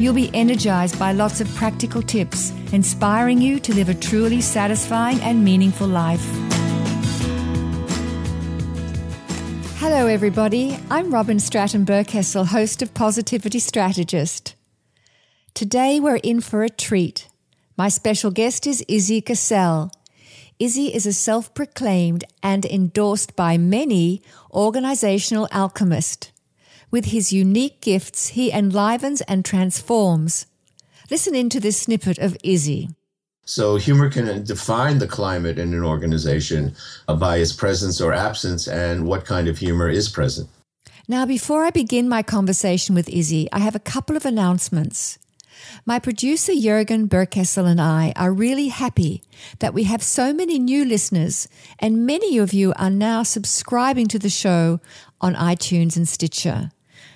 You'll be energized by lots of practical tips, inspiring you to live a truly satisfying and meaningful life. Hello, everybody. I'm Robyn Stratton Berkessel, host of Positivity Strategist. Today, we're in for a treat. My special guest is Izzy Gesell. Izzy is a self proclaimed and endorsed by many organizational alchemist. With his unique gifts, he enlivens and transforms. Listen into this snippet of Izzy. So, humor can define the climate in an organization uh, by its presence or absence and what kind of humor is present. Now, before I begin my conversation with Izzy, I have a couple of announcements. My producer Jurgen Berkessel and I are really happy that we have so many new listeners, and many of you are now subscribing to the show on iTunes and Stitcher.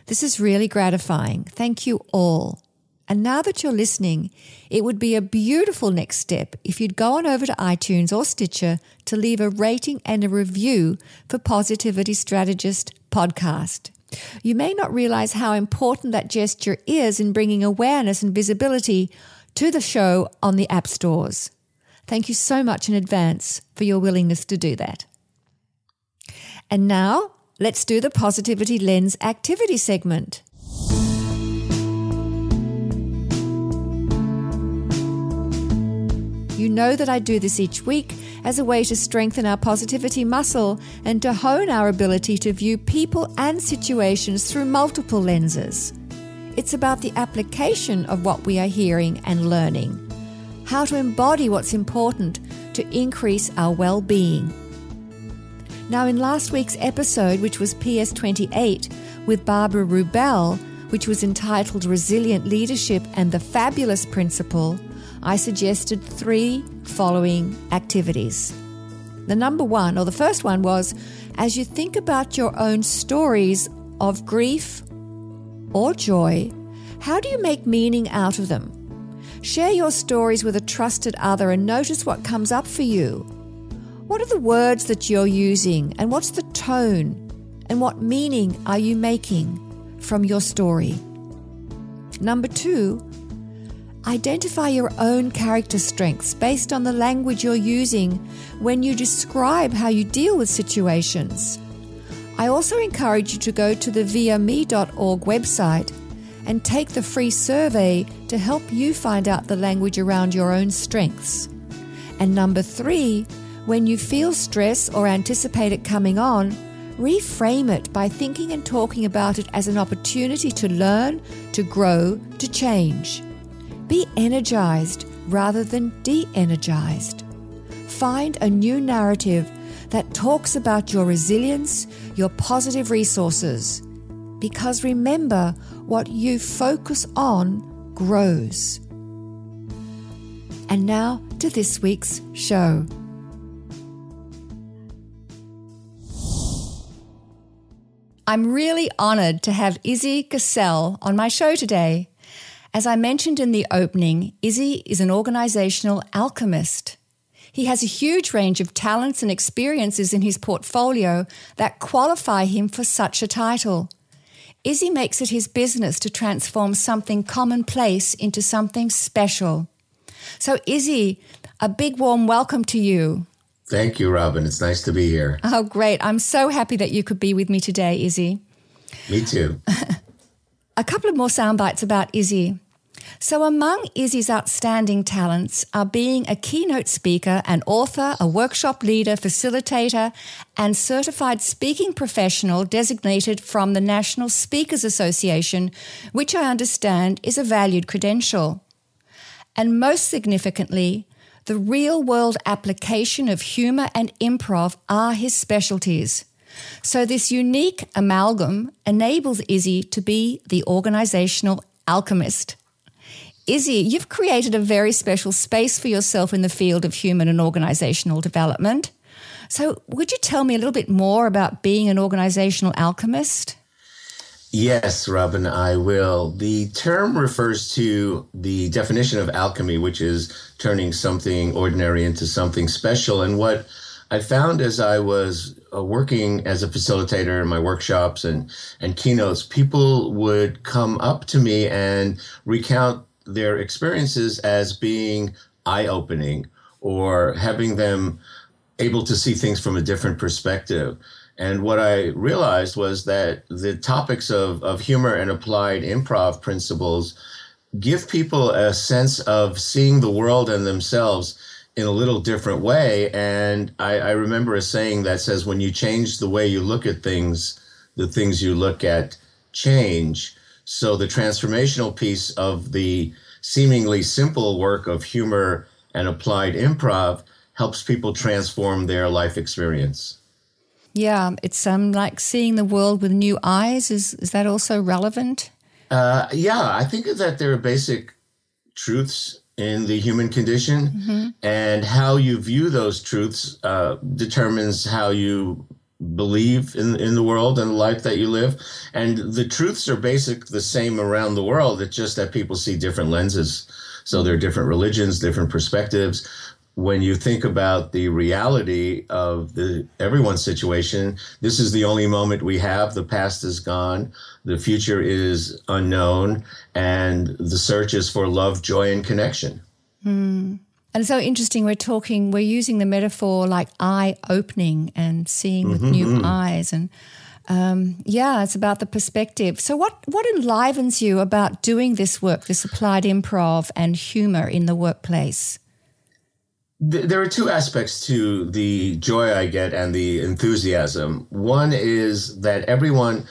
This is really gratifying. Thank you all. And now that you're listening, it would be a beautiful next step if you'd go on over to iTunes or Stitcher to leave a rating and a review for Positivity Strategist podcast. You may not realize how important that gesture is in bringing awareness and visibility to the show on the app stores. Thank you so much in advance for your willingness to do that. And now Let's do the Positivity Lens activity segment. You know that I do this each week as a way to strengthen our positivity muscle and to hone our ability to view people and situations through multiple lenses. It's about the application of what we are hearing and learning, how to embody what's important to increase our well being. Now, in last week's episode, which was PS 28 with Barbara Rubel, which was entitled Resilient Leadership and the Fabulous Principle, I suggested three following activities. The number one, or the first one, was as you think about your own stories of grief or joy, how do you make meaning out of them? Share your stories with a trusted other and notice what comes up for you. What are the words that you're using, and what's the tone, and what meaning are you making from your story? Number two, identify your own character strengths based on the language you're using when you describe how you deal with situations. I also encourage you to go to the viame.org website and take the free survey to help you find out the language around your own strengths. And number three, when you feel stress or anticipate it coming on, reframe it by thinking and talking about it as an opportunity to learn, to grow, to change. Be energized rather than de energized. Find a new narrative that talks about your resilience, your positive resources. Because remember, what you focus on grows. And now to this week's show. I'm really honored to have Izzy Gesell on my show today. As I mentioned in the opening, Izzy is an organizational alchemist. He has a huge range of talents and experiences in his portfolio that qualify him for such a title. Izzy makes it his business to transform something commonplace into something special. So, Izzy, a big warm welcome to you. Thank you, Robyn. It's nice to be here. Oh, great. I'm so happy that you could be with me today, Izzy. Me too. a couple of more sound bites about Izzy. So, among Izzy's outstanding talents are being a keynote speaker, an author, a workshop leader, facilitator, and certified speaking professional designated from the National Speakers Association, which I understand is a valued credential. And most significantly, the real world application of humor and improv are his specialties. So, this unique amalgam enables Izzy to be the organizational alchemist. Izzy, you've created a very special space for yourself in the field of human and organizational development. So, would you tell me a little bit more about being an organizational alchemist? Yes, Robyn, I will. The term refers to the definition of alchemy, which is turning something ordinary into something special. And what I found as I was uh, working as a facilitator in my workshops and, and keynotes, people would come up to me and recount their experiences as being eye opening or having them able to see things from a different perspective. And what I realized was that the topics of, of humor and applied improv principles give people a sense of seeing the world and themselves in a little different way. And I, I remember a saying that says, when you change the way you look at things, the things you look at change. So the transformational piece of the seemingly simple work of humor and applied improv helps people transform their life experience. Yeah, it's um, like seeing the world with new eyes. Is is that also relevant? Uh, yeah, I think that there are basic truths in the human condition, mm-hmm. and how you view those truths uh, determines how you believe in in the world and the life that you live. And the truths are basic the same around the world. It's just that people see different lenses. So there are different religions, different perspectives when you think about the reality of the everyone's situation, this is the only moment we have. The past is gone, the future is unknown, and the search is for love, joy, and connection. Mm. And so interesting. We're talking, we're using the metaphor like eye opening and seeing with mm-hmm, new mm-hmm. eyes, and um, yeah, it's about the perspective. So, what what enlivens you about doing this work, this applied improv and humor in the workplace? There are two aspects to the joy I get and the enthusiasm. One is that everyone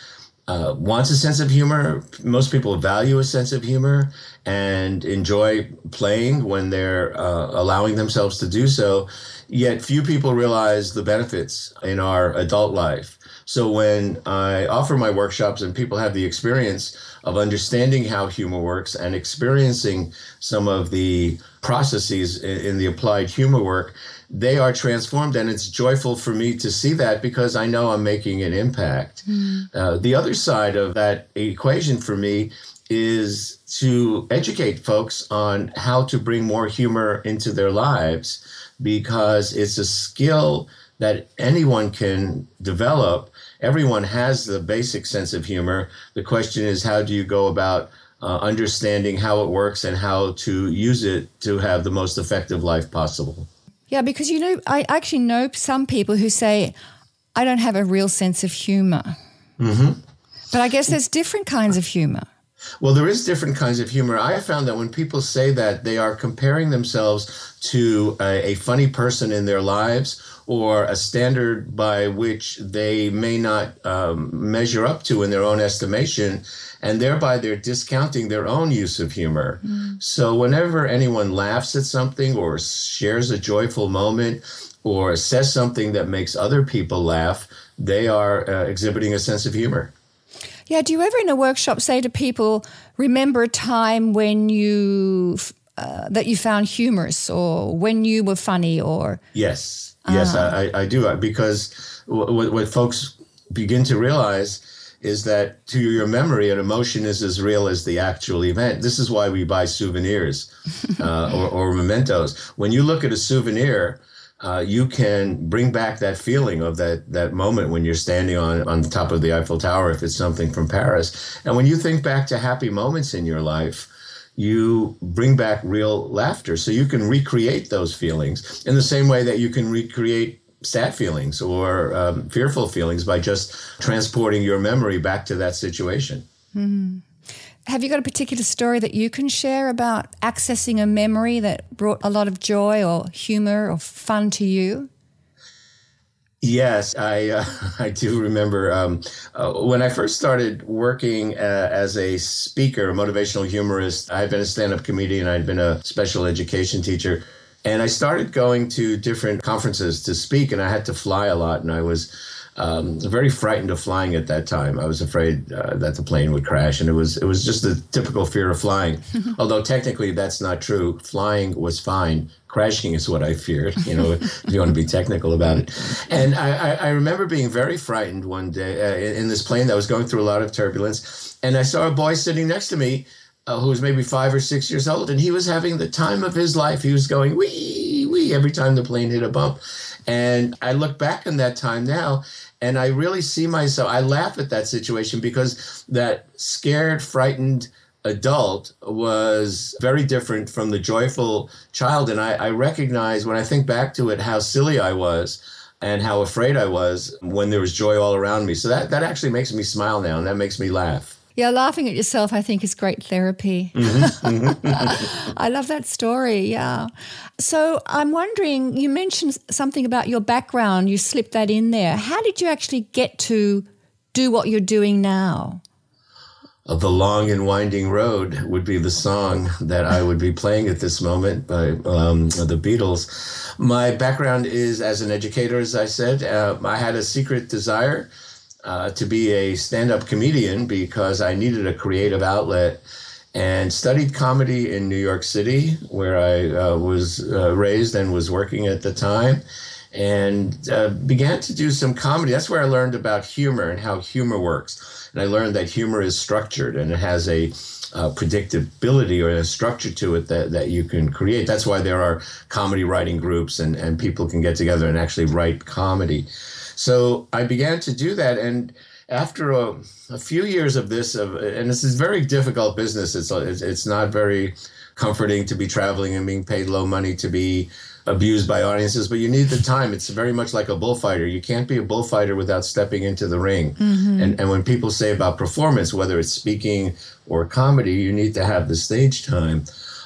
uh, wants a sense of humor. Most people value a sense of humor and enjoy playing when they're uh, allowing themselves to do so. Yet few people realize the benefits in our adult life. So when I offer my workshops and people have the experience of understanding how humor works and experiencing some of the processes in, in, the applied humor work, they are transformed. And it's joyful for me to see that because I know I'm making an impact. Mm. Uh, the other side of that equation for me is to educate folks on how to bring more humor into their lives because it's a skill that anyone can develop everyone has the basic sense of humor. The question is, how do you go about uh, understanding how it works and how to use it to have the most effective life possible? Yeah, because you know, I actually know some people who say, I don't have a real sense of humor. Mm-hmm. But I guess there's different kinds of humor. Well, there is different kinds of humor. I have found that when people say that, they are comparing themselves to a, a funny person in their lives or a standard by which they may not um, measure up to in their own estimation, and thereby they're discounting their own use of humor. Mm. So, whenever anyone laughs at something or shares a joyful moment or says something that makes other people laugh, they are uh, exhibiting a sense of humor. Yeah. Do you ever in a workshop say to people, remember a time when you uh, that you found humorous or when you were funny or yes Yes, uh-huh. I, I do because what, what folks begin to realize is that to your memory, an emotion is as real as the actual event. This is why we buy souvenirs uh, or, or, mementos. When you look at a souvenir, uh, you can bring back that feeling of that that moment when you're standing on on the top of the Eiffel Tower, if it's something from Paris. And when you think back to happy moments in your life, you bring back real laughter. So you can recreate those feelings in the same way that you can recreate sad feelings or um, fearful feelings by just transporting your memory back to that situation. Mm-hmm. Have you got a particular story that you can share about accessing a memory that brought a lot of joy or humor or fun to you? Yes, I uh, I do remember um, uh, when I first started working uh, as a speaker, a motivational humorist. I had been a stand-up comedian. I'd been a special education teacher, and I started going to different conferences to speak. And I had to fly a lot, and I was um, very frightened of flying at that time. I was afraid uh, that the plane would crash, and it was it was just the typical fear of flying. Although technically that's not true. Flying was fine. Crashing is what I feared. You know, if you want to be technical about it. And I, I remember being very frightened one day uh, in this plane that was going through a lot of turbulence, and I saw a boy sitting next to me. Uh, who was maybe five or six years old, and he was having the time of his life. He was going wee wee every time the plane hit a bump, and I look back on that time now, and I really see myself, I laugh at that situation because that scared, frightened adult was very different from the joyful child. And I, I recognize when I think back to it how silly I was and how afraid I was when there was joy all around me. So that, that actually makes me smile now and that makes me laugh. Yeah, laughing at yourself, I think, is great therapy. Mm-hmm. I love that story. Yeah. So I'm wondering, you mentioned something about your background, you slipped that in there. How did you actually get to do what you're doing now? The Long and Winding Road would be the song that I would be playing at this moment by um, the Beatles. My background is as an educator, as I said. Uh, I had a secret desire uh, to be a stand up comedian because I needed a creative outlet and studied comedy in New York City, where I uh, was uh, raised and was working at the time, and uh, began to do some comedy. That's where I learned about humor and how humor works. And I learned that humor is structured and it has a uh, predictability or a structure to it that, that you can create. That's why there are comedy writing groups and, and people can get together and actually write comedy. So I began to do that. And after a, a few years of this, of, and this is very difficult business, it's, it's, not very comforting to be traveling and being paid low money to be abused by audiences, but you need the time. It's very much like a bullfighter. You can't be a bullfighter without stepping into the ring. Mm-hmm. And, and when people say about performance, whether it's speaking or comedy, you need to have the stage time.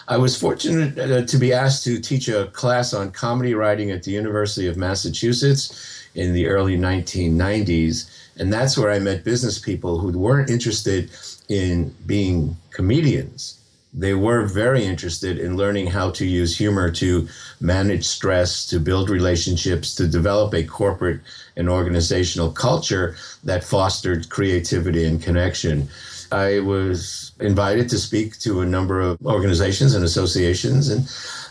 I was fortunate uh, to be asked to teach a class on comedy writing at the University of Massachusetts in the early 1990s. And that's where I met business people who weren't interested in being comedians. They were very interested in learning how to use humor to manage stress, to build relationships, to develop a corporate and organizational culture that fostered creativity and connection. I was invited to speak to a number of organizations and associations and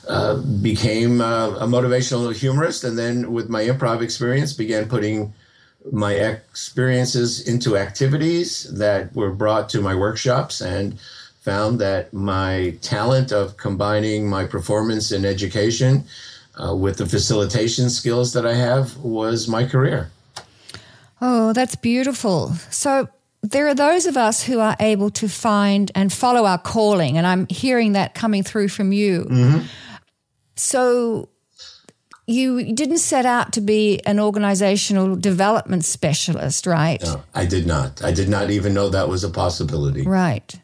uh, became uh, a motivational humorist, and then with my improv experience, began putting my experiences into activities that were brought to my workshops, and found that my talent of combining my performance in education uh, with the facilitation skills that I have was my career. Oh, that's beautiful. So, there are those of us who are able to find and follow our calling, and I'm hearing that coming through from you. Mm-hmm. So you didn't set out to be an organizational development specialist, right? No, I did not. I did not even know that was a possibility. Right.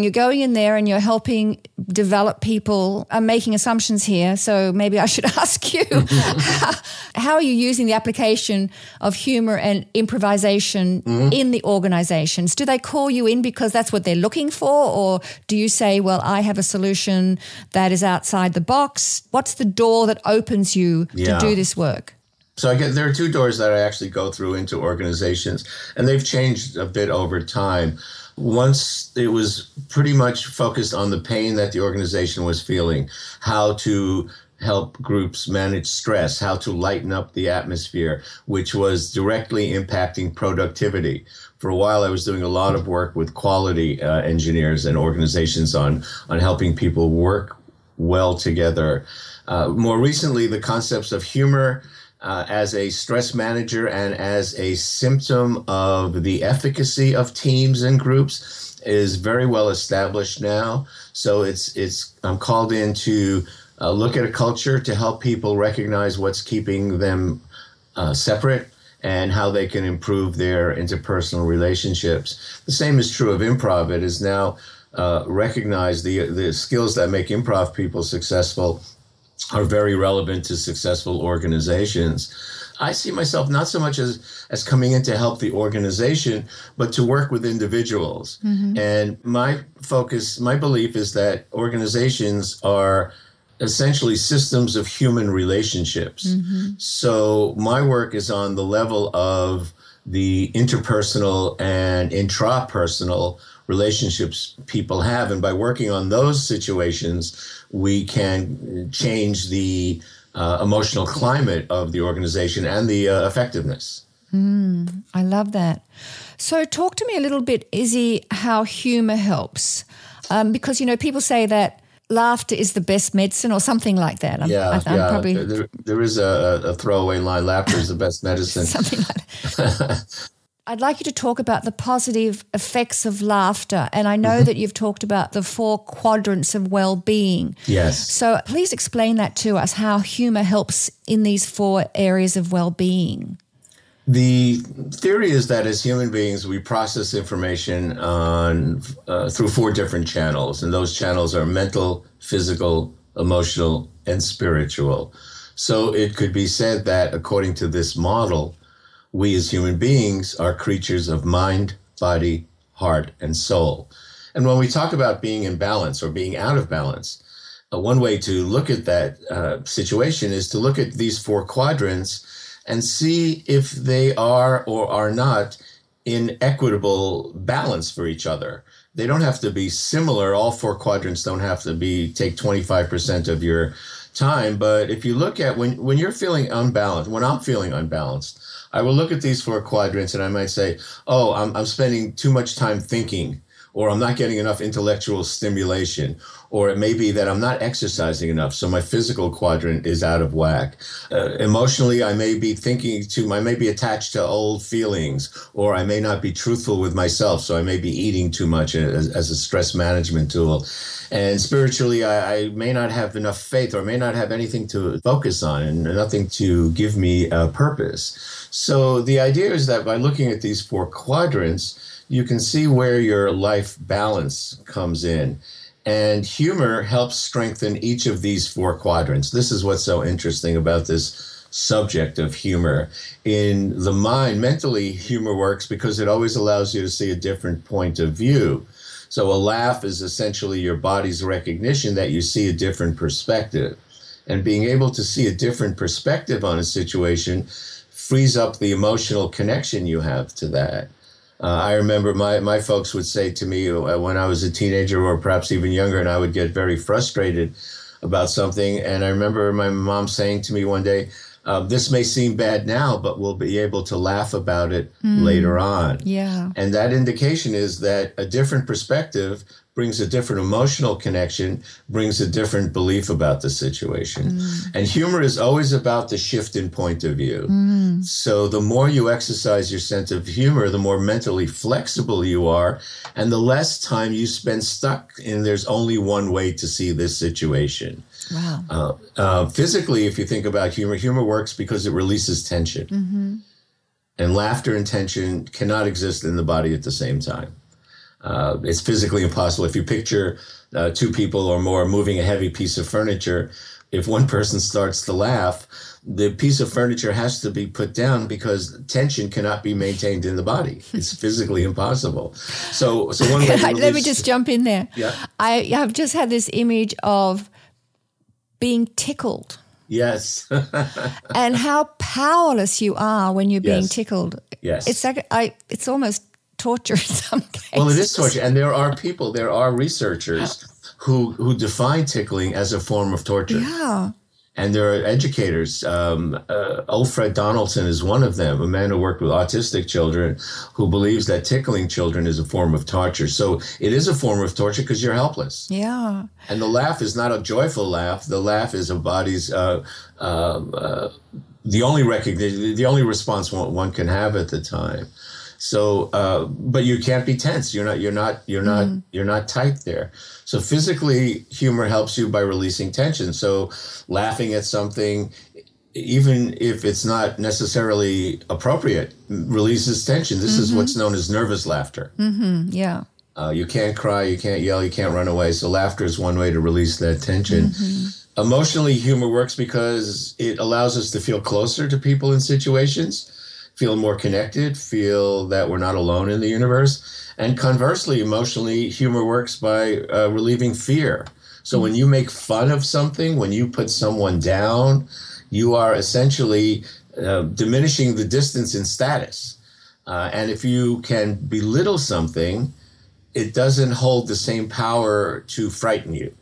You're going in there and you're helping develop people. I'm making assumptions here, so maybe I should ask you how, how, are you using the application of humor and improvisation mm-hmm. in the organizations? Do they call you in because that's what they're looking for, or do you say, well, I have a solution that is outside the box? What's the door that opens you yeah. to do this work? So I get there are two doors that I actually go through into organizations, and they've changed a bit over time once it was pretty much focused on the pain that the organization was feeling, how to help groups manage stress, how to lighten up the atmosphere, which was directly impacting productivity. For a while, I was doing a lot of work with quality uh, engineers and organizations on, on helping people work well together. Uh, more recently, the concepts of humor uh, as a stress manager and as a symptom of the efficacy of teams and groups is very well established now. So it's it's I'm called in to uh, look at a culture to help people recognize what's keeping them uh, separate and how they can improve their interpersonal relationships. The same is true of improv. It is now uh, recognized the the skills that make improv people successful are very relevant to successful organizations. I see myself not so much as as coming in to help the organization, but to work with individuals. Mm-hmm. And my focus, my belief is that organizations are essentially systems of human relationships. Mm-hmm. So my work is on the level of the interpersonal and intrapersonal relationships people have. And by working on those situations, we can change the uh, emotional climate of the organization and the uh, effectiveness. Mm, I love that. So, talk to me a little bit, Izzy, how humor helps. Um, because, you know, people say that laughter is the best medicine or something like that. I'm, yeah, I, yeah. Probably... There, there is a, a, throwaway line laughter is the best medicine. something like that. I'd like you to talk about the positive effects of laughter. And I know mm-hmm. that you've talked about the four quadrants of well being. Yes. So please explain that to us how humor helps in these four areas of well being. The theory is that as human beings, we process information on uh, through four different channels, and those channels are mental, physical, emotional, and spiritual. So it could be said that according to this model, we as human beings are creatures of mind, body, heart, and soul. And when we talk about being in balance or being out of balance, uh, one way to look at that uh, situation is to look at these four quadrants and see if they are or are not in equitable balance for each other. They don't have to be similar. All four quadrants don't have to be take 25% of your time. But if you look at when, when you're feeling unbalanced, when I'm feeling unbalanced, I will look at these four quadrants and I might say, oh, I'm, I'm spending too much time thinking or I'm not getting enough intellectual stimulation, or it may be that I'm not exercising enough, so my physical quadrant is out of whack. Uh, emotionally, I may be thinking to, I may be attached to old feelings, or I may not be truthful with myself, so I may be eating too much as, as a stress management tool. And spiritually, I, I, may not have enough faith, or may not have anything to focus on, and nothing to give me a purpose. So the idea is that by looking at these four quadrants, you can see where your life balance comes in. And humor helps strengthen each of these four quadrants. This is what's so interesting about this subject of humor. In the mind, mentally, humor works because it always allows you to see a different point of view. So a laugh is essentially your body's recognition that you see a different perspective. And being able to see a different perspective on a situation frees up the emotional connection you have to that. Uh, I remember my, my folks would say to me uh, when I was a teenager or perhaps even younger, and I would get very frustrated about something. And I remember my mom saying to me one day, uh, this may seem bad now, but we'll be able to laugh about it mm. later on. Yeah. And that indication is that a different perspective brings a different emotional connection, brings a different belief about the situation. Mm. And humor is always about the shift in point of view. Mm. So the more you exercise your sense of humor, the more mentally flexible you are, and the less time you spend stuck in there's only one way to see this situation. Wow. Uh, uh, physically, if you think about humor, humor works because it releases tension. Mm-hmm. And laughter and tension cannot exist in the body at the same time. Uh, it's physically impossible. If you picture uh, two people or more moving a heavy piece of furniture, if one person starts to laugh, the piece of furniture has to be put down because tension cannot be maintained in the body. It's physically impossible. So, so one Let me just jump in there. Yeah. I have just had this image of being tickled. Yes. and how powerless you are when you're being yes. tickled. Yes. It's like I. It's almost torture in some cases. Well, it is torture, and there are people, there are researchers who who define tickling as a form of torture. Yeah. And there are educators. Um, uh, Alfred Donaldson is one of them, a man who worked with autistic children, who believes that tickling children is a form of torture. So it is a form of torture because you're helpless. Yeah. And the laugh is not a joyful laugh. The laugh is a body's uh, um, uh, the only recognition, the only response one, one can have at the time. So, uh, but you can't be tense. You're not. You're not. You're not. Mm. You're not tight there. So physically, humor helps you by releasing tension. So, laughing at something, even if it's not necessarily appropriate, releases tension. This mm-hmm. is what's known as nervous laughter. Mm-hmm. Yeah. Uh, you can't cry. You can't yell. You can't run away. So laughter is one way to release that tension. Mm-hmm. Emotionally, humor works because it allows us to feel closer to people in situations feel more connected, feel that we're not alone in the universe. And conversely, emotionally, humor works by uh, relieving fear. So when you make fun of something, when you put someone down, you are essentially uh, diminishing the distance in status. Uh, and if you can belittle something, it doesn't hold the same power to frighten you.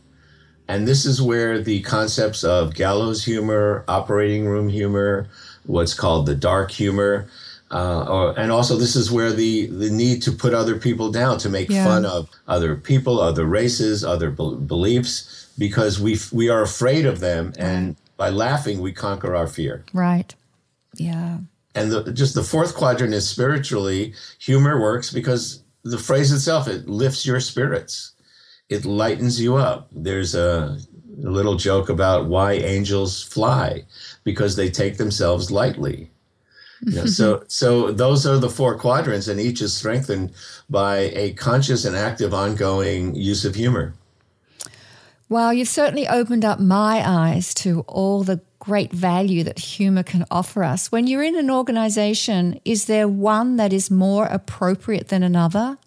And this is where the concepts of gallows humor, operating room humor, what's called the dark humor, uh, or, and also this is where the, the need to put other people down, to make yeah. fun of other people, other races, other be- beliefs, because we we are afraid of them, and by laughing we conquer our fear. Right. Yeah. And the, just the fourth quadrant is spiritually humor works because the phrase itself it lifts your spirits, it lightens you up. There's a, a little joke about why angels fly because they take themselves lightly. You know, so so those are the four quadrants, and each is strengthened by a conscious and active, ongoing use of humor. Well, you've certainly opened up my eyes to all the great value that humor can offer us. When you're in an organization, is there one that is more appropriate than another?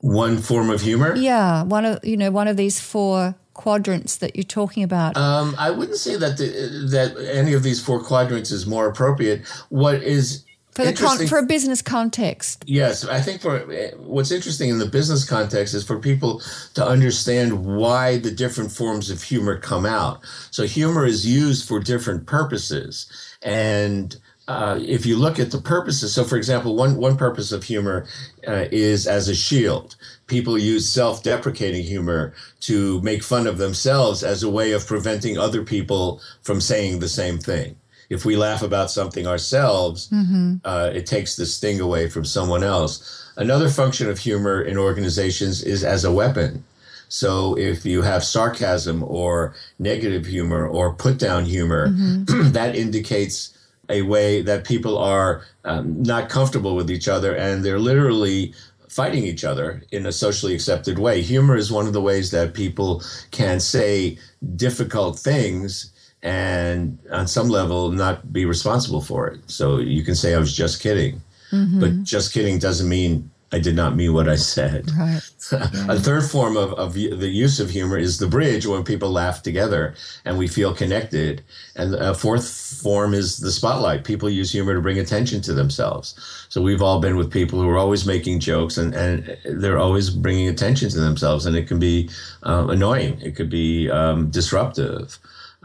One form of humor? Yeah, one of you know one of these four quadrants that you're talking about. Um, I wouldn't say that the, that any of these four quadrants is more appropriate. What is for the con- for a business context. Yes, I think for what's interesting in the business context is for people to understand why the different forms of humor come out. So humor is used for different purposes, and uh, if you look at the purposes, so for example, one one purpose of humor uh, is as a shield. People use self-deprecating humor to make fun of themselves as a way of preventing other people from saying the same thing if we laugh about something ourselves, mm-hmm. uh, it takes the sting away from someone else. Another function of humor in organizations is as a weapon. So if you have sarcasm or negative humor or put down humor, mm-hmm. that indicates a way that people are um, not comfortable with each other and they're literally fighting each other in a socially accepted way. Humor is one of the ways that people can say difficult things and on some level not be responsible for it. So you can say I was just kidding, mm-hmm. but just kidding doesn't mean I did not mean what I said. Right. A third form of, of the use of humor is the bridge when people laugh together and we feel connected. And a fourth form is the spotlight. People use humor to bring attention to themselves. So we've all been with people who are always making jokes and, and they're always bringing attention to themselves. And it can be um, annoying, it could be um, disruptive.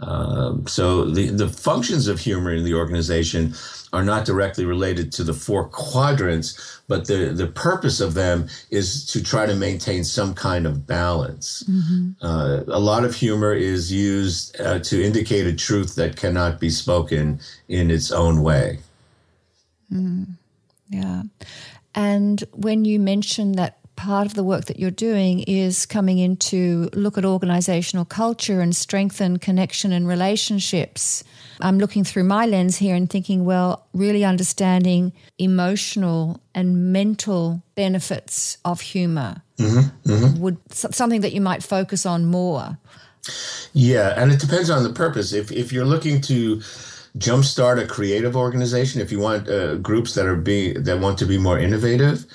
Um, so the, the functions of humor in the organization are not directly related to the four quadrants, but the, the purpose of them is to try to maintain some kind of balance. Mm-hmm. Uh, a lot of humor is used uh, to indicate a truth that cannot be spoken in its own way. Mm. Yeah. And when you mention that part of the work that you're doing is coming in to look at organizational culture and strengthen connection and relationships. I'm looking through my lens here and thinking, well, really understanding emotional and mental benefits of humor mm-hmm, mm-hmm. would something that you might focus on more. Yeah, and it depends on the purpose. If if you're looking to jumpstart a creative organization, if you want uh, groups that are being that want to be more innovative,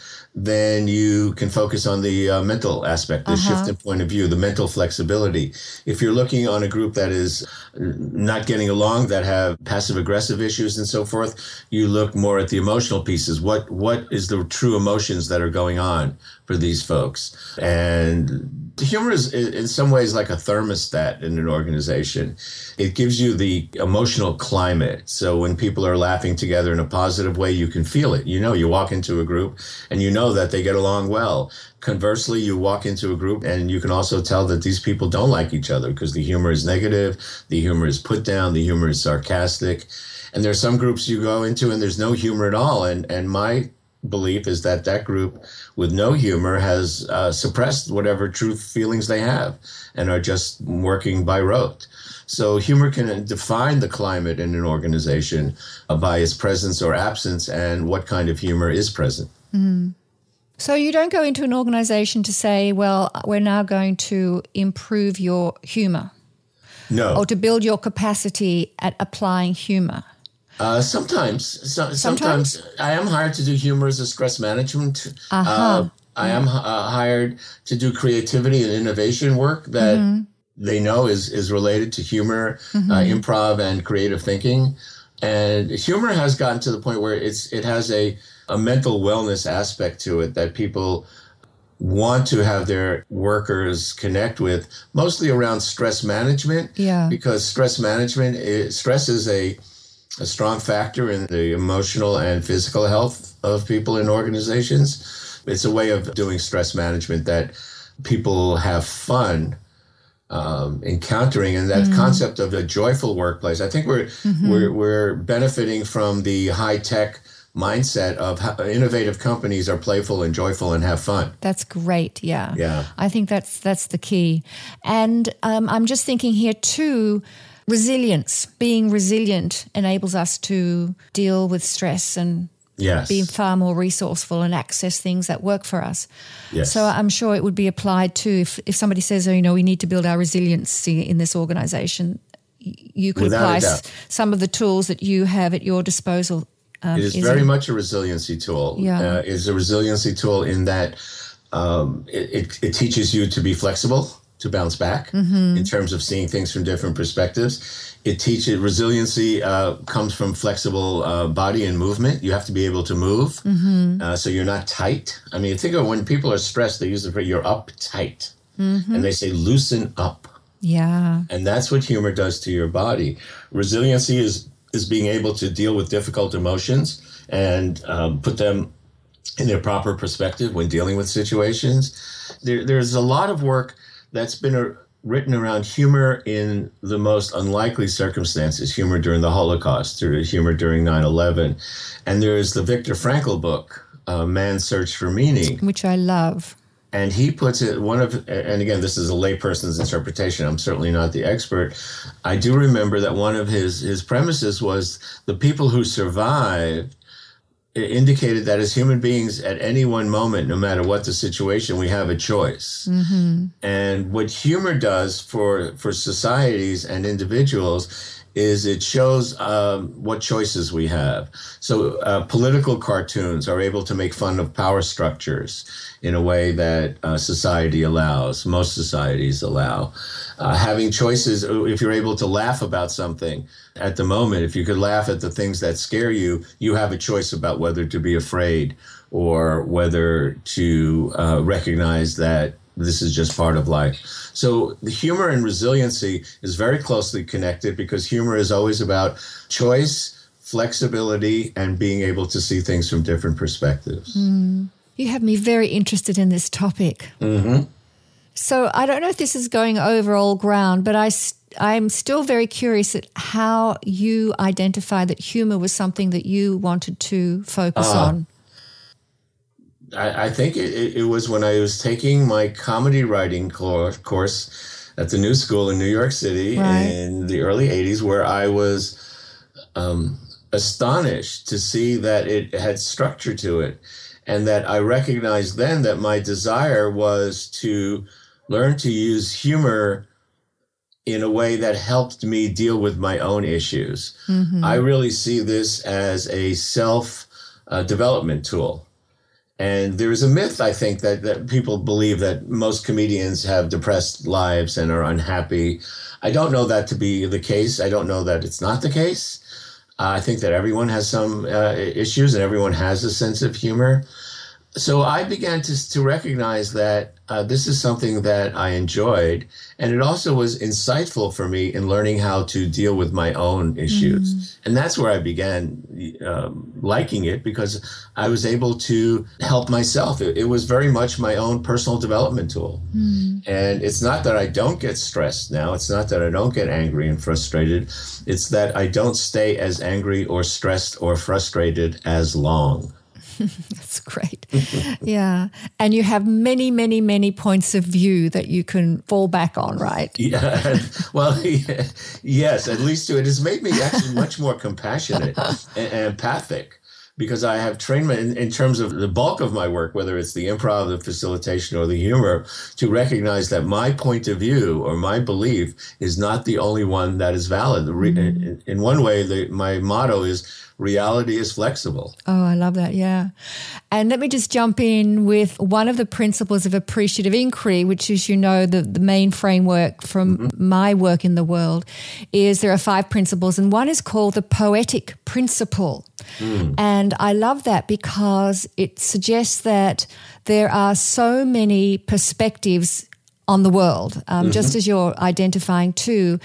then you can focus on the uh, mental aspect, the uh-huh. shift in point of view, the mental flexibility. If you're looking on a group that is not getting along, that have passive aggressive issues and so forth, you look more at the emotional pieces. What what is the true emotions that are going on for these folks? And humor is in some ways like a thermostat in an organization. It gives you the emotional climate. So when people are laughing together in a positive way, you can feel it. You know, you walk into a group and you know that they get along well. Conversely, you walk into a group and you can also tell that these people don't like each other because the humor is negative, the humor is put down, the humor is sarcastic. And there are some groups you go into and there's no humor at all. And and my belief is that that group with no humor has uh, suppressed whatever true feelings they have and are just working by rote. So humor can define the climate in an organization uh, by its presence or absence and what kind of humor is present. Mm. So you don't go into an organization to say, well, we're now going to improve your humor. No. Or to build your capacity at applying humor. Uh, sometimes, so, sometimes, sometimes, I am hired to do humor as a stress management. Uh-huh. Uh, I am uh, hired to do creativity and innovation work that mm-hmm. they know is is related to humor, mm-hmm. uh, improv, and creative thinking. And humor has gotten to the point where it's it has a a mental wellness aspect to it that people want to have their workers connect with mostly around stress management yeah because stress management is, stress is a a strong factor in the emotional and physical health of people in organizations it's a way of doing stress management that people have fun um, encountering and that mm-hmm. concept of a joyful workplace i think we're mm-hmm. we're, we're benefiting from the high tech mindset of how innovative companies are playful and joyful and have fun. That's great. Yeah. Yeah. I think that's that's the key. And um, I'm just thinking here too. Resilience, being resilient enables us to deal with stress and yes. be far more resourceful and access things that work for us. Yes. So I'm sure it would be applied to if, if somebody says, oh, you know, we need to build our resiliency in this organization. You could Without apply some of the tools that you have at your disposal um, it is, is very it? much a resiliency tool. Yeah. Uh, it's a resiliency tool in that um, it, it, it, teaches you to be flexible, to bounce back mm-hmm. in terms of seeing things from different perspectives. It teaches resiliency uh, comes from flexible uh, body and movement. You have to be able to move, mm-hmm. uh, so you're not tight. I mean, think of when people are stressed, they use the phrase "you're uptight," mm-hmm. and they say "loosen up." Yeah, and that's what humor does to your body. Resiliency is is being able to deal with difficult emotions and um, put them in their proper perspective when dealing with situations. There, there's a lot of work that's been a, written around humor in the most unlikely circumstances, humor during the Holocaust, humor during 9 11. And there's the Viktor Frankl book, uh, Man's Search for Meaning, which I love. And he puts it one of and again this is a layperson's interpretation. I'm certainly not the expert. I do remember that one of his his premises was the people who survived indicated that as human beings at any one moment no matter what the situation we have a choice mm-hmm. and what humor does for for societies and individuals is it shows um, what choices we have. So uh, political cartoons are able to make fun of power structures in a way that uh, society allows, most societies allow. Uh, having choices, uh, if you're able to laugh about something at the moment, if you could laugh at the things that scare you, you have a choice about whether to be afraid or whether to uh, recognize that this is just part of life. So the humor and resiliency is very closely connected because humor is always about choice, flexibility, and being able to see things from different perspectives. Mm. You have me very interested in this topic. Mm-hmm. So I don't know if this is going over all ground, but I, I'm still very curious at how you identify that humor was something that you wanted to focus uh, on. I, I think it, it, was when I was taking my comedy writing course at the New School in New York City right. in the early 80s, where I was um, astonished to see that it had structure to it. And that I recognized then that my desire was to learn to use humor in a way that helped me deal with my own issues. Mm-hmm. I really see this as a self uh, development tool. And there is a myth, I think, that, that people believe that most comedians have depressed lives and are unhappy. I don't know that to be the case. I don't know that it's not the case. Uh, I think that everyone has some uh, issues and everyone has a sense of humor so I began to, to recognize that uh, this is something that I enjoyed. And it also was insightful for me in learning how to deal with my own issues. Mm. And that's where I began um, liking it because I was able to help myself. It, it was very much my own personal development tool. Mm. And it's not that I don't get stressed now. It's not that I don't get angry and frustrated. It's that I don't stay as angry or stressed or frustrated as long. That's great. yeah. And you have many, many, many points of view that you can fall back on, right? Yeah. Well, yes, at least to it has made me actually much more compassionate and, empathic because I have trained in, in terms of the bulk of my work, whether it's the improv, the facilitation, or the humor, to recognize that my point of view or my belief is not the only one that is valid. Mm-hmm. In, in, one way, the, my motto is reality is flexible. Oh, I love that. Yeah. And let me just jump in with one of the principles of appreciative inquiry, which is, you know, the, the main framework from mm-hmm. my work in the world, is there are five principles, and one is called the poetic principle. Mm. And I love that because it suggests that there are so many perspectives on the world, um, mm-hmm. just as you're identifying too,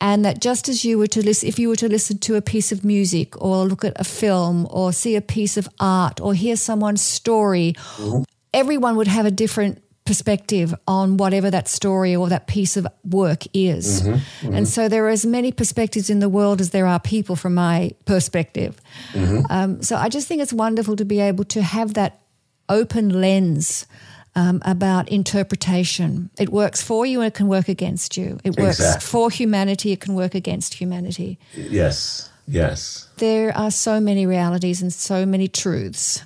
and that just as you were to listen, if you were to listen to a piece of music or look at a film or see a piece of art or hear someone's story, mm-hmm. everyone would have a different perspective on whatever that story or that piece of work is. Mm-hmm. mm-hmm. And so there are as many perspectives in the world as there are people from my perspective. Mm-hmm. Um, so I just think it's wonderful to be able to have that open lens um, about interpretation. It works for you and it can work against you. It works exactly. for humanity, it can work against humanity. Yes, yes. There are so many realities and so many truths.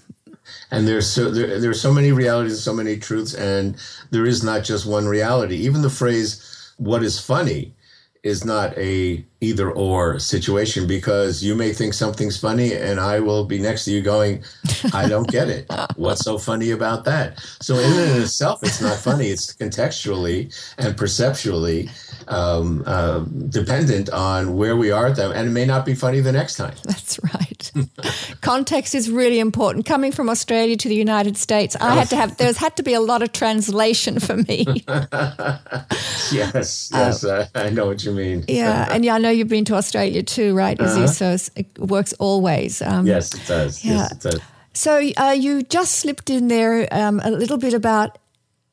And there's so there, there are so many realities, and so many truths, and there is not just one reality. Even the phrase "what is funny" is not a either or situation because you may think something's funny and I will be next to you going, I don't get it. What's so funny about that? So in and of itself, it's not funny. It's contextually and perceptually um, uh, dependent on where we are at them, and it may not be funny the next time. That's right. Context is really important. Coming from Australia to the United States, I had to have there's had to be a lot of translation for me. yes, yes, uh, I know what you mean. yeah, and yeah, I know you've been to Australia too, right? Uh-huh. So it works always. Um, yes, it does. Yeah. Yes, it does. So uh, you just slipped in there um, a little bit about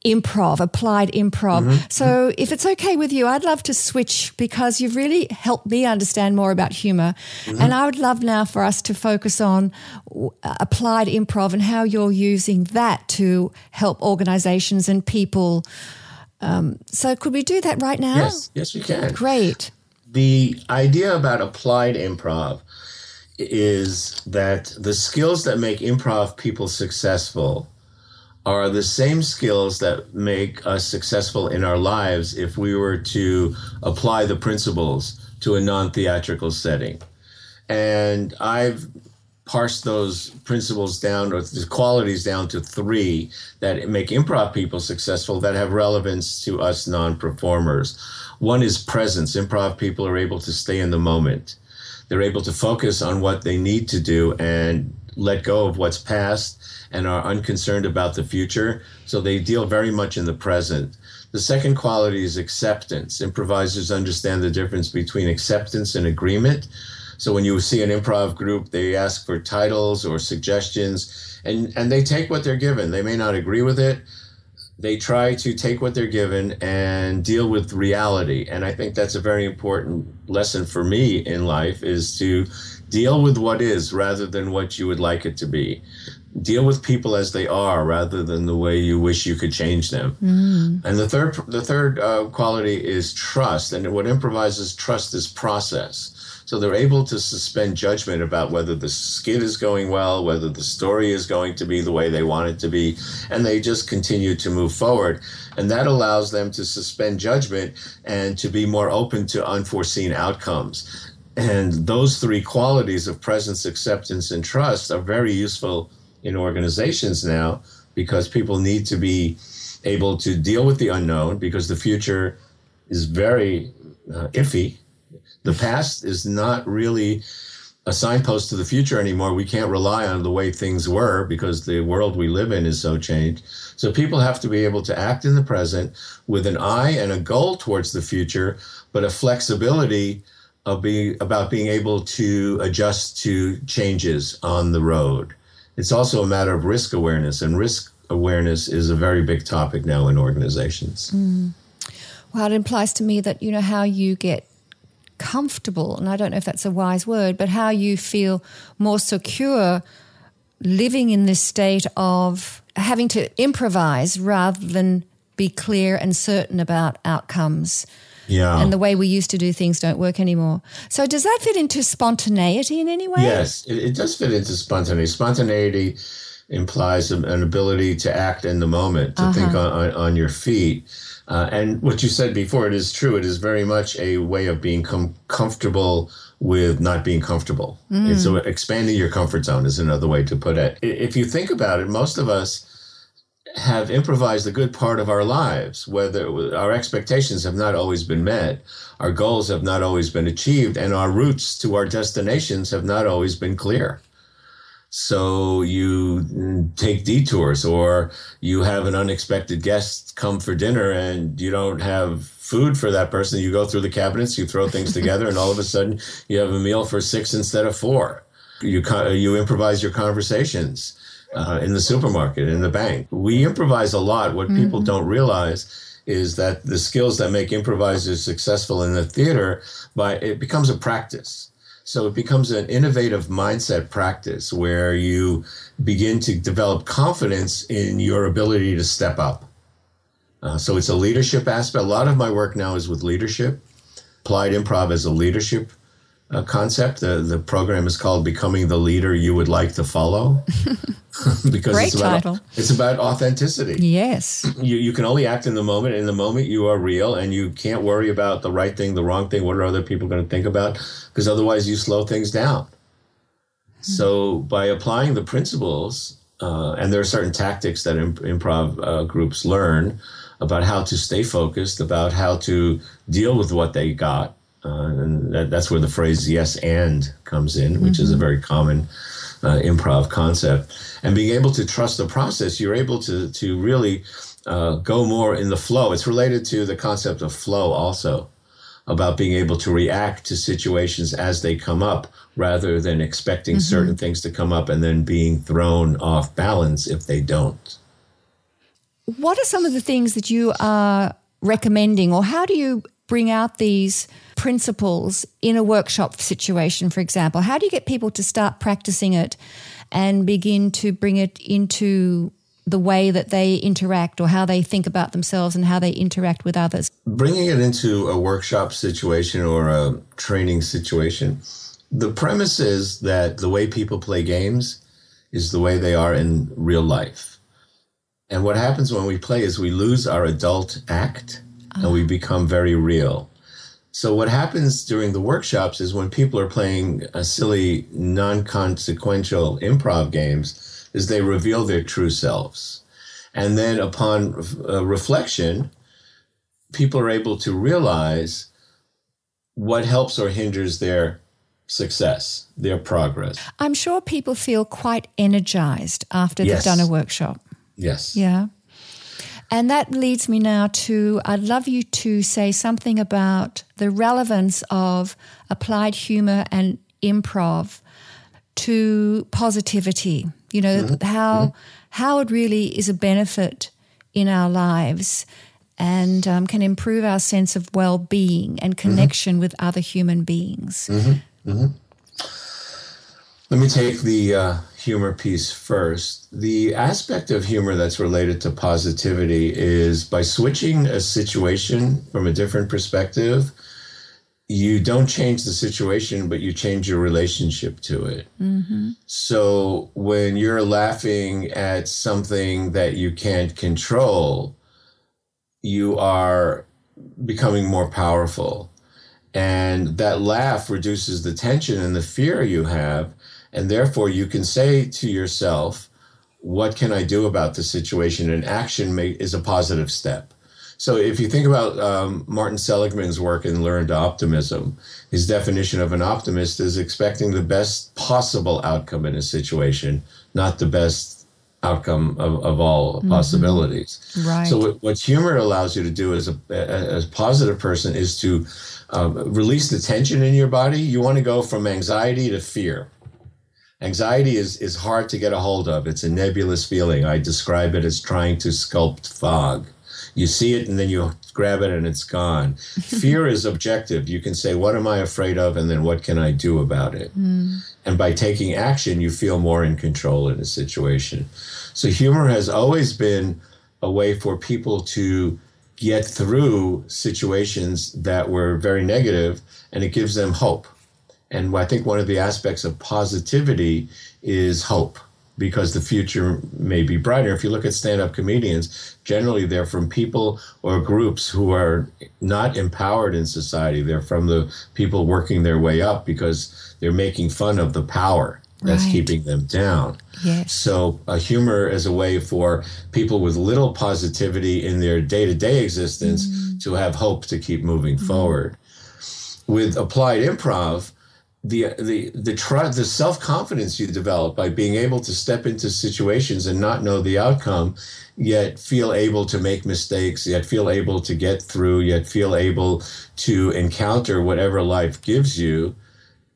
improv, applied improv. Mm-hmm. So, if it's okay with you, I'd love to switch because you've really helped me understand more about humor. Mm-hmm. And I would love now for us to focus on uh, applied improv and how you're using that to help organizations and people. Um, so, could we do that right now? Yes, yes, we can. Great. The idea about applied improv is that the skills that make improv people successful are the same skills that make us successful in our lives if we were to apply the principles to a non theatrical setting. And I've parsed those principles down or the qualities down to three that make improv people successful that have relevance to us non performers. One is presence. Improv people are able to stay in the moment. They're able to focus on what they need to do and let go of what's past and are unconcerned about the future. So they deal very much in the present. The second quality is acceptance. Improvisers understand the difference between acceptance and agreement. So when you see an improv group, they ask for titles or suggestions and, and they take what they're given. They may not agree with it. They try to take what they're given and deal with reality. And I think that's a very important lesson for me in life is to deal with what is rather than what you would like it to be deal with people as they are rather than the way you wish you could change them. Mm. And the third, the third uh, quality is trust. And what improvises trust is process. So they're able to suspend judgment about whether the skit is going well, whether the story is going to be the way they want it to be, and they just continue to move forward. And that allows them to suspend judgment and to be more open to unforeseen outcomes. And those three qualities of presence, acceptance, and trust are very useful in organizations now because people need to be able to deal with the unknown because the future is very uh, iffy. The past is not really a signpost to the future anymore. We can't rely on the way things were because the world we live in is so changed. So people have to be able to act in the present with an eye and a goal towards the future, but a flexibility of being about being able to adjust to changes on the road it's also a matter of risk awareness, and risk awareness is a very big topic now in organizations. Mm. Well, it implies to me that you know how you get comfortable, and I don't know if that's a wise word, but how you feel more secure living in this state of having to improvise rather than be clear and certain about outcomes. Yeah. And the way we used to do things don't work anymore. So does that fit into spontaneity in any way? Yes, it, it does fit into spontaneity. Spontaneity implies an ability to act in the moment, to uh-huh. think on, on, on, your feet. Uh, and what you said before, it is true. It is very much a way of being com- comfortable with not being comfortable. Mm. It's expanding your comfort zone is another way to put it. If you think about it, most of us have improvised a good part of our lives, whether our expectations have not always been met, our goals have not always been achieved, and our routes to our destinations have not always been clear. So you mm, take detours, or you have an unexpected guest come for dinner and you don't have food for that person. You go through the cabinets, you throw things together, and all of a sudden you have a meal for six instead of four. You, you improvise your conversations uh, in the supermarket, in the bank. We improvise a lot. What mm-hmm. people don't realize is that the skills that make improvisers successful in the theater, by it becomes a practice. So it becomes an innovative mindset practice where you begin to develop confidence in your ability to step up. Uh, so it's a leadership aspect. A lot of my work now is with leadership. Applied improv as a leadership uh, concept. The the program is called "Becoming the Leader You Would Like to Follow," because Great it's about title. it's about authenticity. Yes, you you can only act in the moment. In the moment, you are real, and you can't worry about the right thing, the wrong thing. What are other people going to think about? Because otherwise, you slow things down. Mm-hmm. So by applying the principles, uh, and there are certain tactics that imp- improv uh, groups learn about how to stay focused, about how to deal with what they got uh, and that, that's where the phrase yes and comes in, which mm-hmm. is a mm-hmm. very common uh, improv concept. And being able to trust the process, you're able to, to really uh, go more in the flow. It's related to the concept of flow also, about being able to react to situations as they come up rather than expecting mm-hmm. certain things to come up and then being thrown off balance if they don't. What are some of the things that you are recommending, or how do you bring out these principles in a workshop situation, for example? How do you get people to start practicing it and begin to bring it into the way that they interact or how they think about themselves and how they interact with others? Bringing it into a workshop situation or a training situation, the premise is that the way people play games is the way they are in real life. And what happens when we play is we lose our adult act and we become very real. So what happens during the workshops is when people are playing a silly, non-consequential improv games, is they reveal their true selves, and then upon uh, reflection, people are able to realize what helps or hinders their success, their progress. I'm sure people feel quite energized after yes. they've done a workshop. Yes. Yeah. And that leads me now to I'd love you to say something about the relevance of applied humor and improv to positivity. You know, mm-hmm. how mm-hmm. how it really is a benefit in our lives and um, can improve our sense of well being and mm-hmm. connection mm-hmm. with other human beings. Mm-hmm. Mm-hmm. Let me take the uh, humor piece first. The aspect of humor that's related to positivity is by switching a situation from a different perspective, you don't change the situation, but you change your relationship to it. Mm-hmm. So when you're laughing at something that you can't control, you are becoming more powerful. And that laugh reduces the tension and the fear you have and therefore, you can say to yourself, what can I do about the situation? And action may, is a positive step. So if you think about um, Martin Seligman's work in Learned Optimism, his definition of an optimist is expecting the best possible outcome in a situation, not the best outcome of, of all mm-hmm. possibilities. Right. So what, what, humor allows you to do as a, as a positive person is to um, release the tension in your body. You want to go from anxiety to fear. Anxiety is, is hard to get a hold of. It's a nebulous feeling. I describe it as trying to sculpt fog. You see it and then you grab it and it's gone. Fear is objective. You can say, What am I afraid of? And then what can I do about it? Mm. And by taking action, you feel more in control in a situation. So humor has always been a way for people to get through situations that were very negative and it gives them hope. And I think one of the aspects of positivity is hope because the future may be brighter. If you look at stand up comedians, generally they're from people or groups who are not empowered in society. They're from the people working their way up because they're making fun of the power that's right. keeping them down. Yes. So, uh, humor is a way for people with little positivity in their day to day existence mm. to have hope to keep moving mm. forward. With applied improv, the the the trust the self confidence you develop by being able to step into situations and not know the outcome yet feel able to make mistakes yet feel able to get through yet feel able to encounter whatever life gives you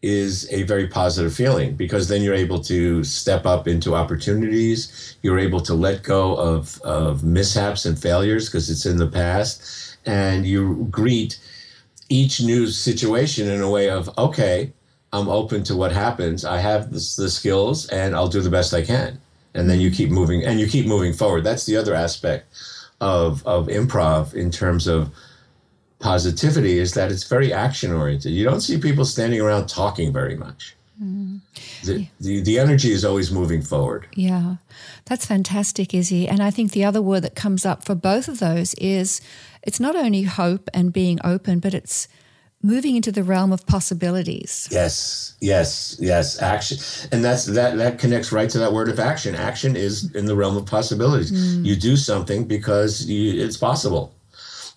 is a very positive feeling because then you're able to step up into opportunities. You're able to let go of of mishaps and failures because it's in the past and you greet each new situation in a way of okay I'm open to what happens. I have the, the skills and I'll do the best I can. And then you keep moving and you keep moving forward. That's the other aspect of, of improv in terms of positivity is that it's very action oriented. You don't see people standing around talking very much. Mm. The, yeah. the, the energy is always moving forward. Yeah, that's fantastic, Izzy. And I think the other word that comes up for both of those is it's not only hope and being open, but it's moving into the realm of possibilities. Yes, yes, yes. Action, and that's that. That connects right to that word of action. Action is in the realm of possibilities. Mm. You do something because you, it's possible.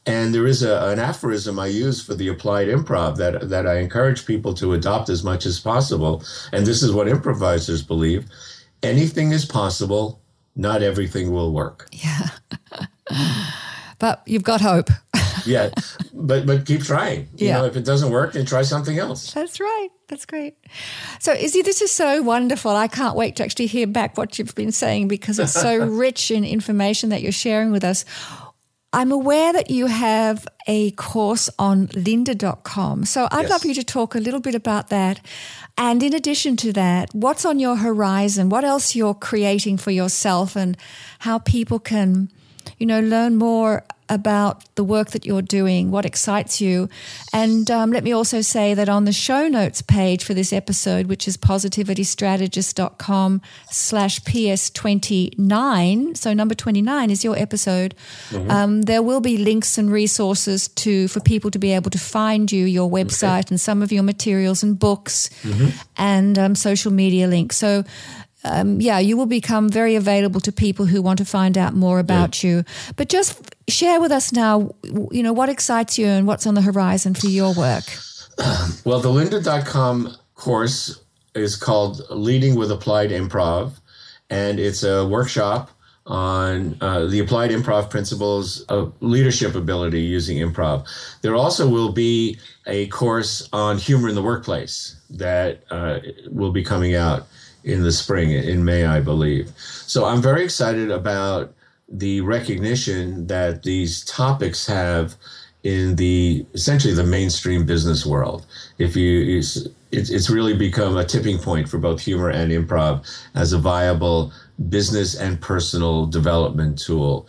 And there is a, an aphorism I use for the applied improv that that I encourage people to adopt as much as possible. And this is what improvisers believe: anything is possible. Not everything will work. Yeah. but you've got hope. yeah, but but keep trying. You yeah. know, if it doesn't work, then try something else. That's right. That's great. So, Izzy, this is so wonderful. I can't wait to actually hear back what you've been saying because it's so rich in information that you're sharing with us. I'm aware that you have a course on lynda.com. So I'd yes. love you to talk a little bit about that. And in addition to that, what's on your horizon? What else you're creating for yourself and how people can, you know, learn more about the work that you're doing, what excites you. And um, let me also say that on the show notes page for this episode, which is positivitystrategist.com slash PS29, so number 29 is your episode, mm-hmm. um, there will be links and resources to for people to be able to find you, your website okay. and some of your materials and books mm-hmm. and um, social media links. So um, yeah, you will become very available to people who want to find out more about yeah. you. But just share with us now, you know, what excites you and what's on the horizon for your work. Well, the lynda.com course is called Leading with Applied Improv, and it's a workshop on uh, the applied improv principles of leadership ability using improv. There also will be a course on humor in the workplace that uh, will be coming out in the spring, in May, I believe. So I'm very excited about the recognition that these topics have in the essentially the mainstream business world. If you, it's, it's really become a tipping point for both humor and improv as a viable business and personal development tool.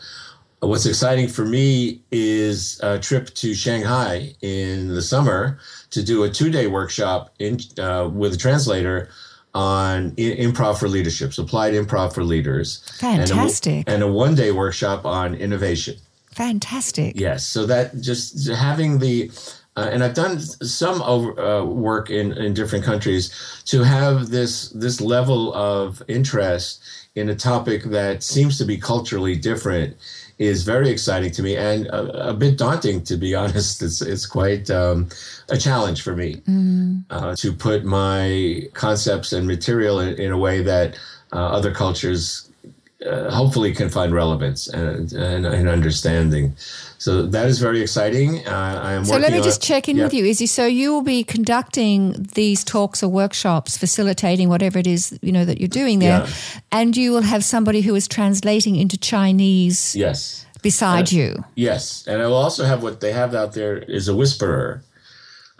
What's exciting for me is a trip to Shanghai in the summer to do a two day workshop in, uh, with a translator on improv for leadership, applied improv for leaders. Fantastic. And a, and a one day workshop on innovation. Fantastic. Yes. So that just having the, uh, and I've done some over, uh, work in, in different countries to have this this level of interest in a topic that seems to be culturally different is very exciting to me and a, a bit daunting, to be honest. It's, it's quite um, a challenge for me mm. uh, to put my concepts and material in, in a way that uh, other cultures uh, hopefully can find relevance and, and, and, understanding. So that is very exciting. Uh, I am. So let me just check in yeah. with you, Izzy. So you will be conducting these talks or workshops, facilitating whatever it is you know that you're doing there, yeah. and you will have somebody who is translating into Chinese. Yes. Beside you. Yes, and I will also have what they have out there is a whisperer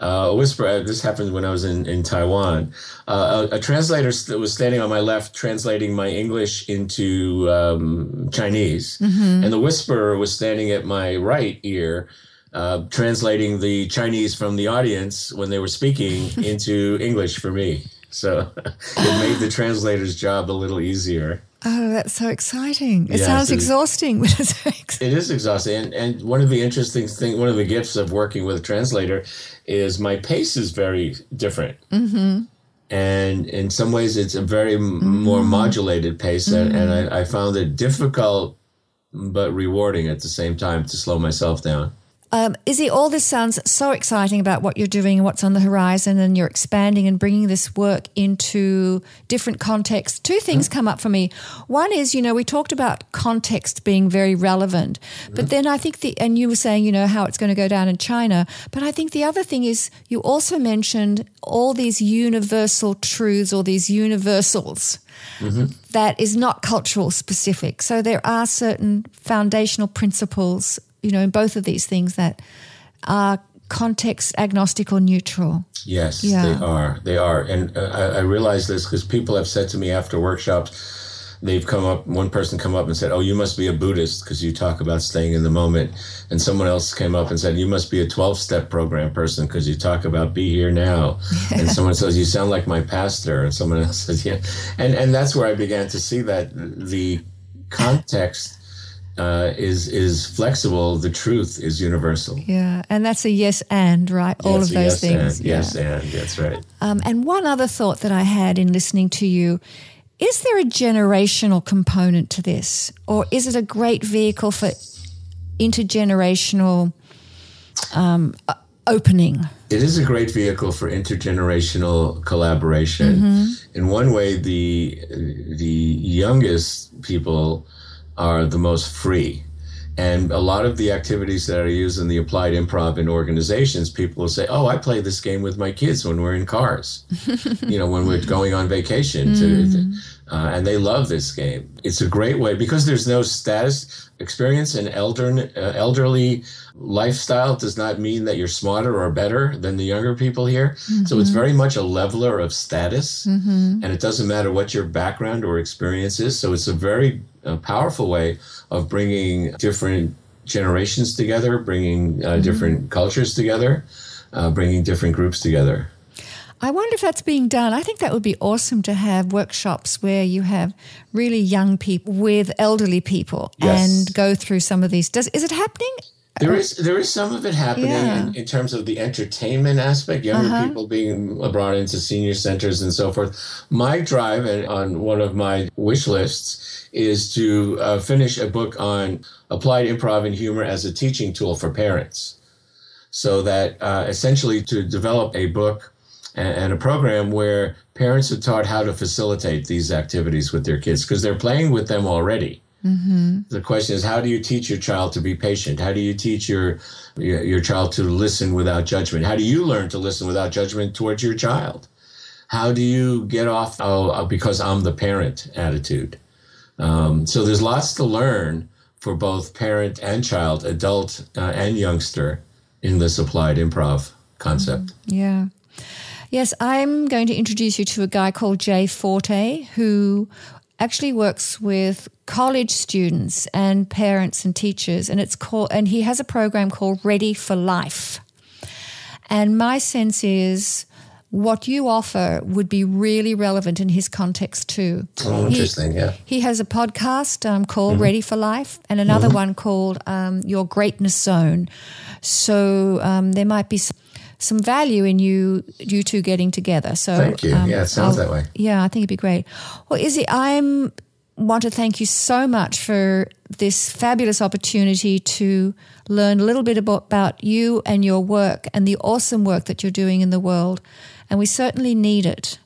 Uh, a whisper. This happened when I was in in Taiwan. Uh, a, a, translator was standing on my left, translating my English into um, Chinese, mm-hmm. and the whisperer was standing at my right ear, uh, translating the Chinese from the audience when they were speaking into English for me. So it made the translator's job a little easier. Oh, that's so exciting! It sounds exhausting, but it's It is exhausting, and and one of the interesting things, one of the gifts of working with a translator, is my pace is very different. Mm-hmm. And in some ways, it's a very mm-hmm. more modulated pace, mm-hmm. and, and I, I found it difficult but rewarding at the same time to slow myself down. Um, Izzy, all this sounds so exciting about what you're doing and what's on the horizon, and you're expanding and bringing this work into different contexts. Two things mm come up for me. One is, you know, we talked about context being very relevant, mm but then I think the, and you were saying, you know, how it's going to go down in China, but I think the other thing is you also mentioned all these universal truths or these universals. Mm-hmm. That is not cultural specific. So there are certain foundational principles you know, in both of these things that are context agnostic or neutral. Yes, yeah. they are. They are. And uh, I, I realize this because people have said to me after workshops, they've come up, one person come up and said, Oh, you must be a Buddhist because you talk about staying in the moment. And someone else came up and said, You must be a 12 step program person because you talk about be here now. and someone says, You sound like my pastor. And someone else says, Yeah. And, and that's where I began to see that the context uh, is is flexible. The truth is universal. Yeah, and that's a yes and right. All of those yes things. And, yeah. Yes and that's right. Um, and one other thought that I had in listening to you. Is there a generational component to this, or is it a great vehicle for intergenerational um, opening? It is a great vehicle for intergenerational collaboration. Mm-hmm. In one way, the the youngest people are the most free. And a lot of the activities that I use in the applied improv in organizations, people will say, "Oh, I play this game with my kids when we're in cars, you know, when we're going on vacation." To, mm. Uh, and they love this game. It's a great way because there's no status experience and elder uh, elderly lifestyle does not mean that you're smarter or better than the younger people here. Mm-hmm. So it's mm-hmm. very much a leveler of status, mm-hmm. and it doesn't matter what your background or experience is. So it's a very a powerful way of bringing different generations together, bringing uh, mm-hmm. different cultures together, uh, bringing different groups together. I wonder if that's being done. I think that would be awesome to have workshops where you have really young people with elderly people yes. and go through some of these. Does is it happening? There is there is some of it happening yeah. in, in, terms of the entertainment aspect, younger uh-huh. people being brought into senior centers and so forth. My drive and on one of my wish lists is to uh, finish a book on applied improv and humor as a teaching tool for parents, so that uh, essentially to develop a book and, and a program where parents are taught how to facilitate these activities with their kids because they're playing with them already Mm-hmm. The question is, how do you teach your child to be patient? How do you teach your, your, your child to listen without judgment? How do you learn to listen without judgment towards your child? How do you get off oh uh, because I'm the parent attitude? Um, so there's lots to learn for both parent and child, adult uh, and youngster, in this applied improv concept. Mm-hmm. Yeah. Yes, I'm going to introduce you to a guy called Jay Forte who actually works with college students and parents and teachers and it's called and he has a program called Ready for Life. And my sense is what you offer would be really relevant in his context too. Oh, interesting. He, yeah. He has a podcast um, called mm-hmm. Ready for Life and another mm-hmm. one called um, Your Greatness Zone. So um, there might be some some value in you you two getting together. So thank you. Um, yeah, it sounds I'll, that way. Yeah, I think it'd be great. Well, Izzy, I'm want to thank you so much for this fabulous opportunity to learn a little bit about, about you and your work and the awesome work that you're doing in the world. And we certainly need it.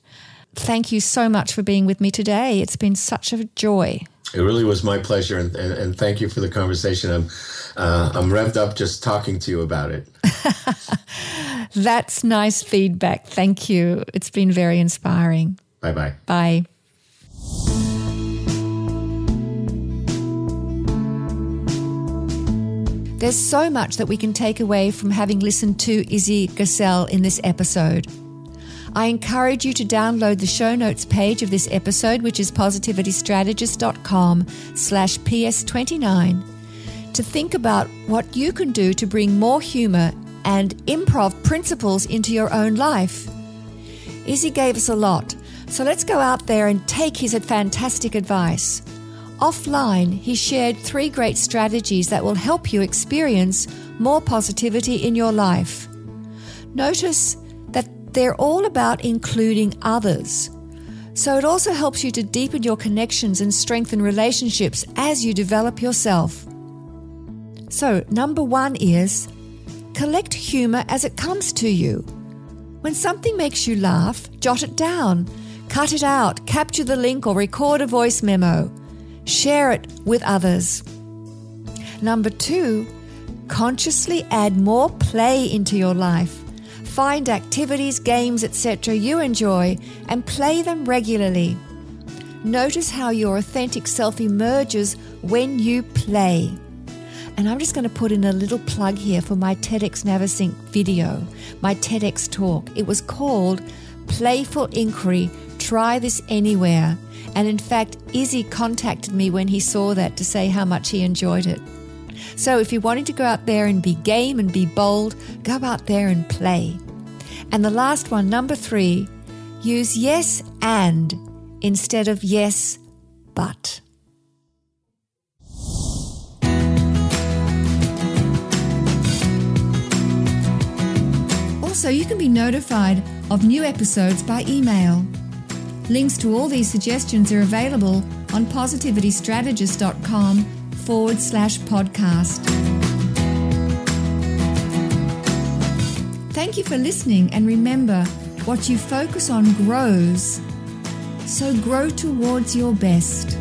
Thank you so much for being with me today. It's been such a joy. It really was my pleasure, and, and, and thank you for the conversation. I'm uh, I'm revved up just talking to you about it. That's nice feedback. Thank you. It's been very inspiring. Bye bye. Bye. There's so much that we can take away from having listened to Izzy Gesell in this episode. I encourage you to download the show notes page of this episode, which is positivitystrategist.com slash ps29, to think about what you can do to bring more humor and improv principles into your own life. Izzy gave us a lot, so let's go out there and take his fantastic advice. Offline, he shared three great strategies that will help you experience more positivity in your life. Notice they're all about including others. So it also helps you to deepen your connections and strengthen relationships as you develop yourself. So, number one is collect humor as it comes to you. When something makes you laugh, jot it down, cut it out, capture the link, or record a voice memo. Share it with others. Number two, consciously add more play into your life. Find activities, games, etc. you enjoy and play them regularly. Notice how your authentic self emerges when you play. And I'm just going to put in a little plug here for my TEDx Navesink video, my TEDx talk. It was called Playful Inquiry Try This Anywhere. And in fact, Izzy contacted me when he saw that to say how much he enjoyed it. So if you're wanting to go out there and be game and be bold, go out there and play. And the last one, number three, use yes and instead of yes but. Also, you can be notified of new episodes by email. Links to all these suggestions are available on positivitystrategist.com forward slash podcast. Thank you for listening, and remember what you focus on grows. So grow towards your best.